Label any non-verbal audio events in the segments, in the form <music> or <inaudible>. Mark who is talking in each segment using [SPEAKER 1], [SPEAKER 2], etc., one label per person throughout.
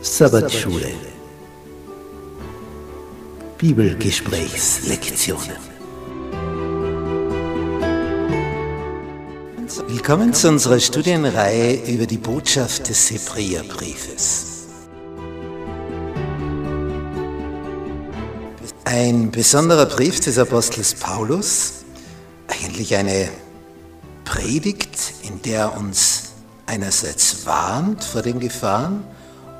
[SPEAKER 1] Sabbatschule. Bibelgesprächslektionen. Willkommen zu unserer Studienreihe über die Botschaft des Hebräerbriefes. Ein besonderer Brief des Apostels Paulus, eigentlich eine Predigt, in der er uns einerseits warnt vor den Gefahren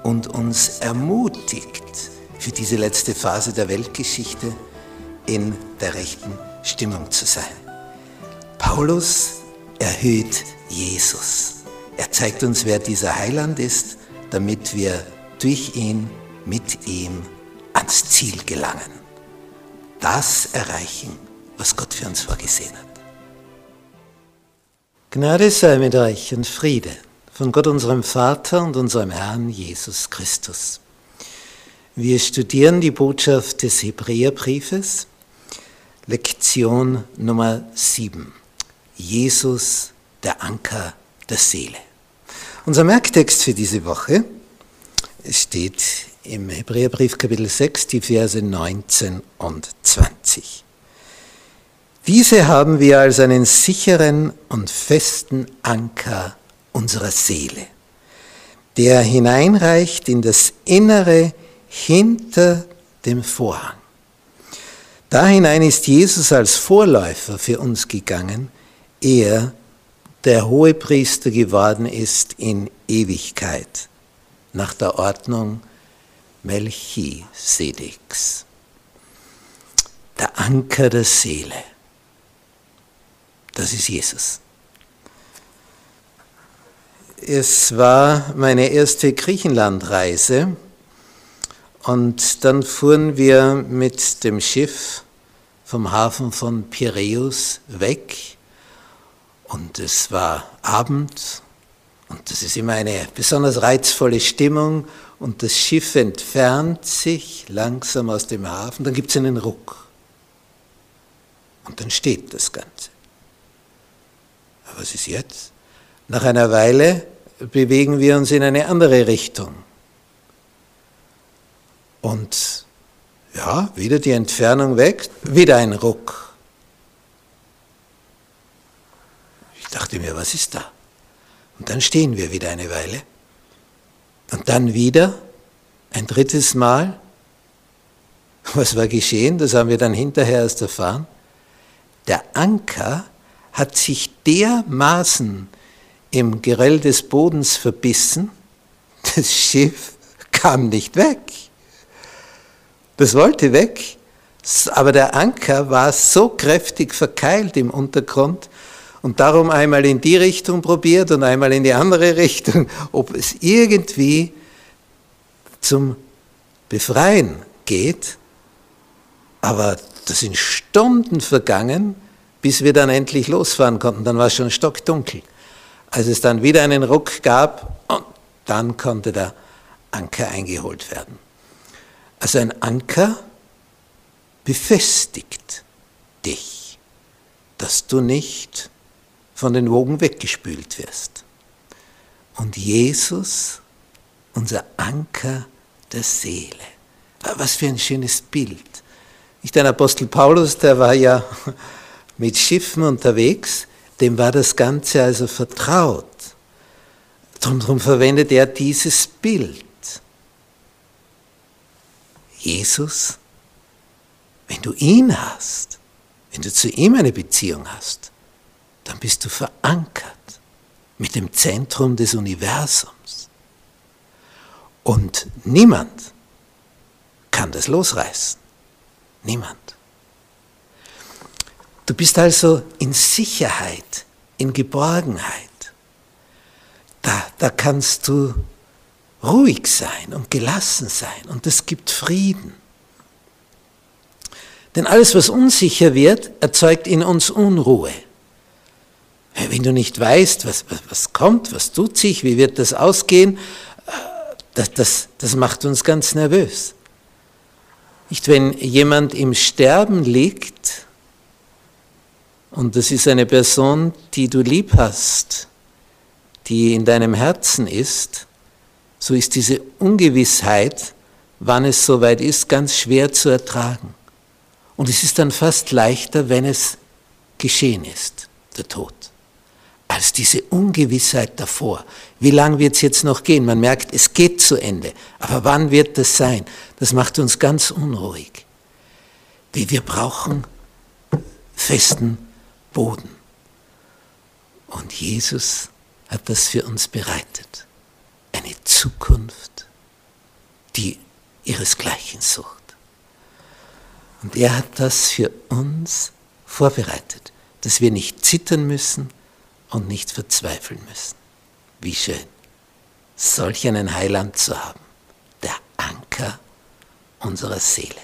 [SPEAKER 1] und uns ermutigt, für diese letzte Phase der Weltgeschichte in der rechten Stimmung zu sein. Paulus erhöht Jesus. Er zeigt uns, wer dieser Heiland ist, damit wir durch ihn, mit ihm ans Ziel gelangen. Das erreichen, was Gott für uns vorgesehen hat. Gnade sei mit euch und Friede von Gott unserem Vater und unserem Herrn Jesus Christus. Wir studieren die Botschaft des Hebräerbriefes, Lektion Nummer 7. Jesus, der Anker der Seele. Unser Merktext für diese Woche steht im Hebräerbrief Kapitel 6, die Verse 19 und 20. Diese haben wir als einen sicheren und festen Anker unserer Seele, der hineinreicht in das Innere hinter dem Vorhang. Da hinein ist Jesus als Vorläufer für uns gegangen, er, der Hohepriester geworden ist in Ewigkeit, nach der Ordnung Melchisedeks. Der Anker der Seele das ist Jesus. Es war meine erste Griechenlandreise und dann fuhren wir mit dem Schiff vom Hafen von Piräus weg und es war Abend und das ist immer eine besonders reizvolle Stimmung und das Schiff entfernt sich langsam aus dem Hafen, dann gibt es einen Ruck und dann steht das Ganze was ist jetzt? Nach einer Weile bewegen wir uns in eine andere Richtung. Und ja, wieder die Entfernung weg, wieder ein Ruck. Ich dachte mir, was ist da? Und dann stehen wir wieder eine Weile. Und dann wieder ein drittes Mal. Was war geschehen? Das haben wir dann hinterher erst erfahren. Der Anker hat sich dermaßen im Geröll des Bodens verbissen, das Schiff kam nicht weg. Das wollte weg, aber der Anker war so kräftig verkeilt im Untergrund und darum einmal in die Richtung probiert und einmal in die andere Richtung, ob es irgendwie zum Befreien geht. Aber das sind Stunden vergangen, bis wir dann endlich losfahren konnten. Dann war es schon stockdunkel. Als es dann wieder einen Ruck gab, und dann konnte der Anker eingeholt werden. Also ein Anker befestigt dich, dass du nicht von den Wogen weggespült wirst. Und Jesus, unser Anker der Seele. Was für ein schönes Bild. Nicht ein Apostel Paulus, der war ja <laughs> mit Schiffen unterwegs, dem war das Ganze also vertraut. Darum verwendet er dieses Bild. Jesus, wenn du ihn hast, wenn du zu ihm eine Beziehung hast, dann bist du verankert mit dem Zentrum des Universums. Und niemand kann das losreißen. Niemand. Du bist also in Sicherheit, in Geborgenheit. Da, da kannst du ruhig sein und gelassen sein und es gibt Frieden. Denn alles, was unsicher wird, erzeugt in uns Unruhe. Wenn du nicht weißt, was, was, was kommt, was tut sich, wie wird das ausgehen, äh, das, das, das macht uns ganz nervös. Nicht, wenn jemand im Sterben liegt, und das ist eine Person, die du lieb hast, die in deinem Herzen ist, so ist diese Ungewissheit, wann es soweit ist, ganz schwer zu ertragen. Und es ist dann fast leichter, wenn es geschehen ist, der Tod, als diese Ungewissheit davor. Wie lange wird es jetzt noch gehen? Man merkt, es geht zu Ende. Aber wann wird das sein? Das macht uns ganz unruhig. Wie wir brauchen festen Boden. Und Jesus hat das für uns bereitet. Eine Zukunft, die ihresgleichen sucht. Und er hat das für uns vorbereitet, dass wir nicht zittern müssen und nicht verzweifeln müssen. Wie schön, solch einen Heiland zu haben, der Anker unserer Seele.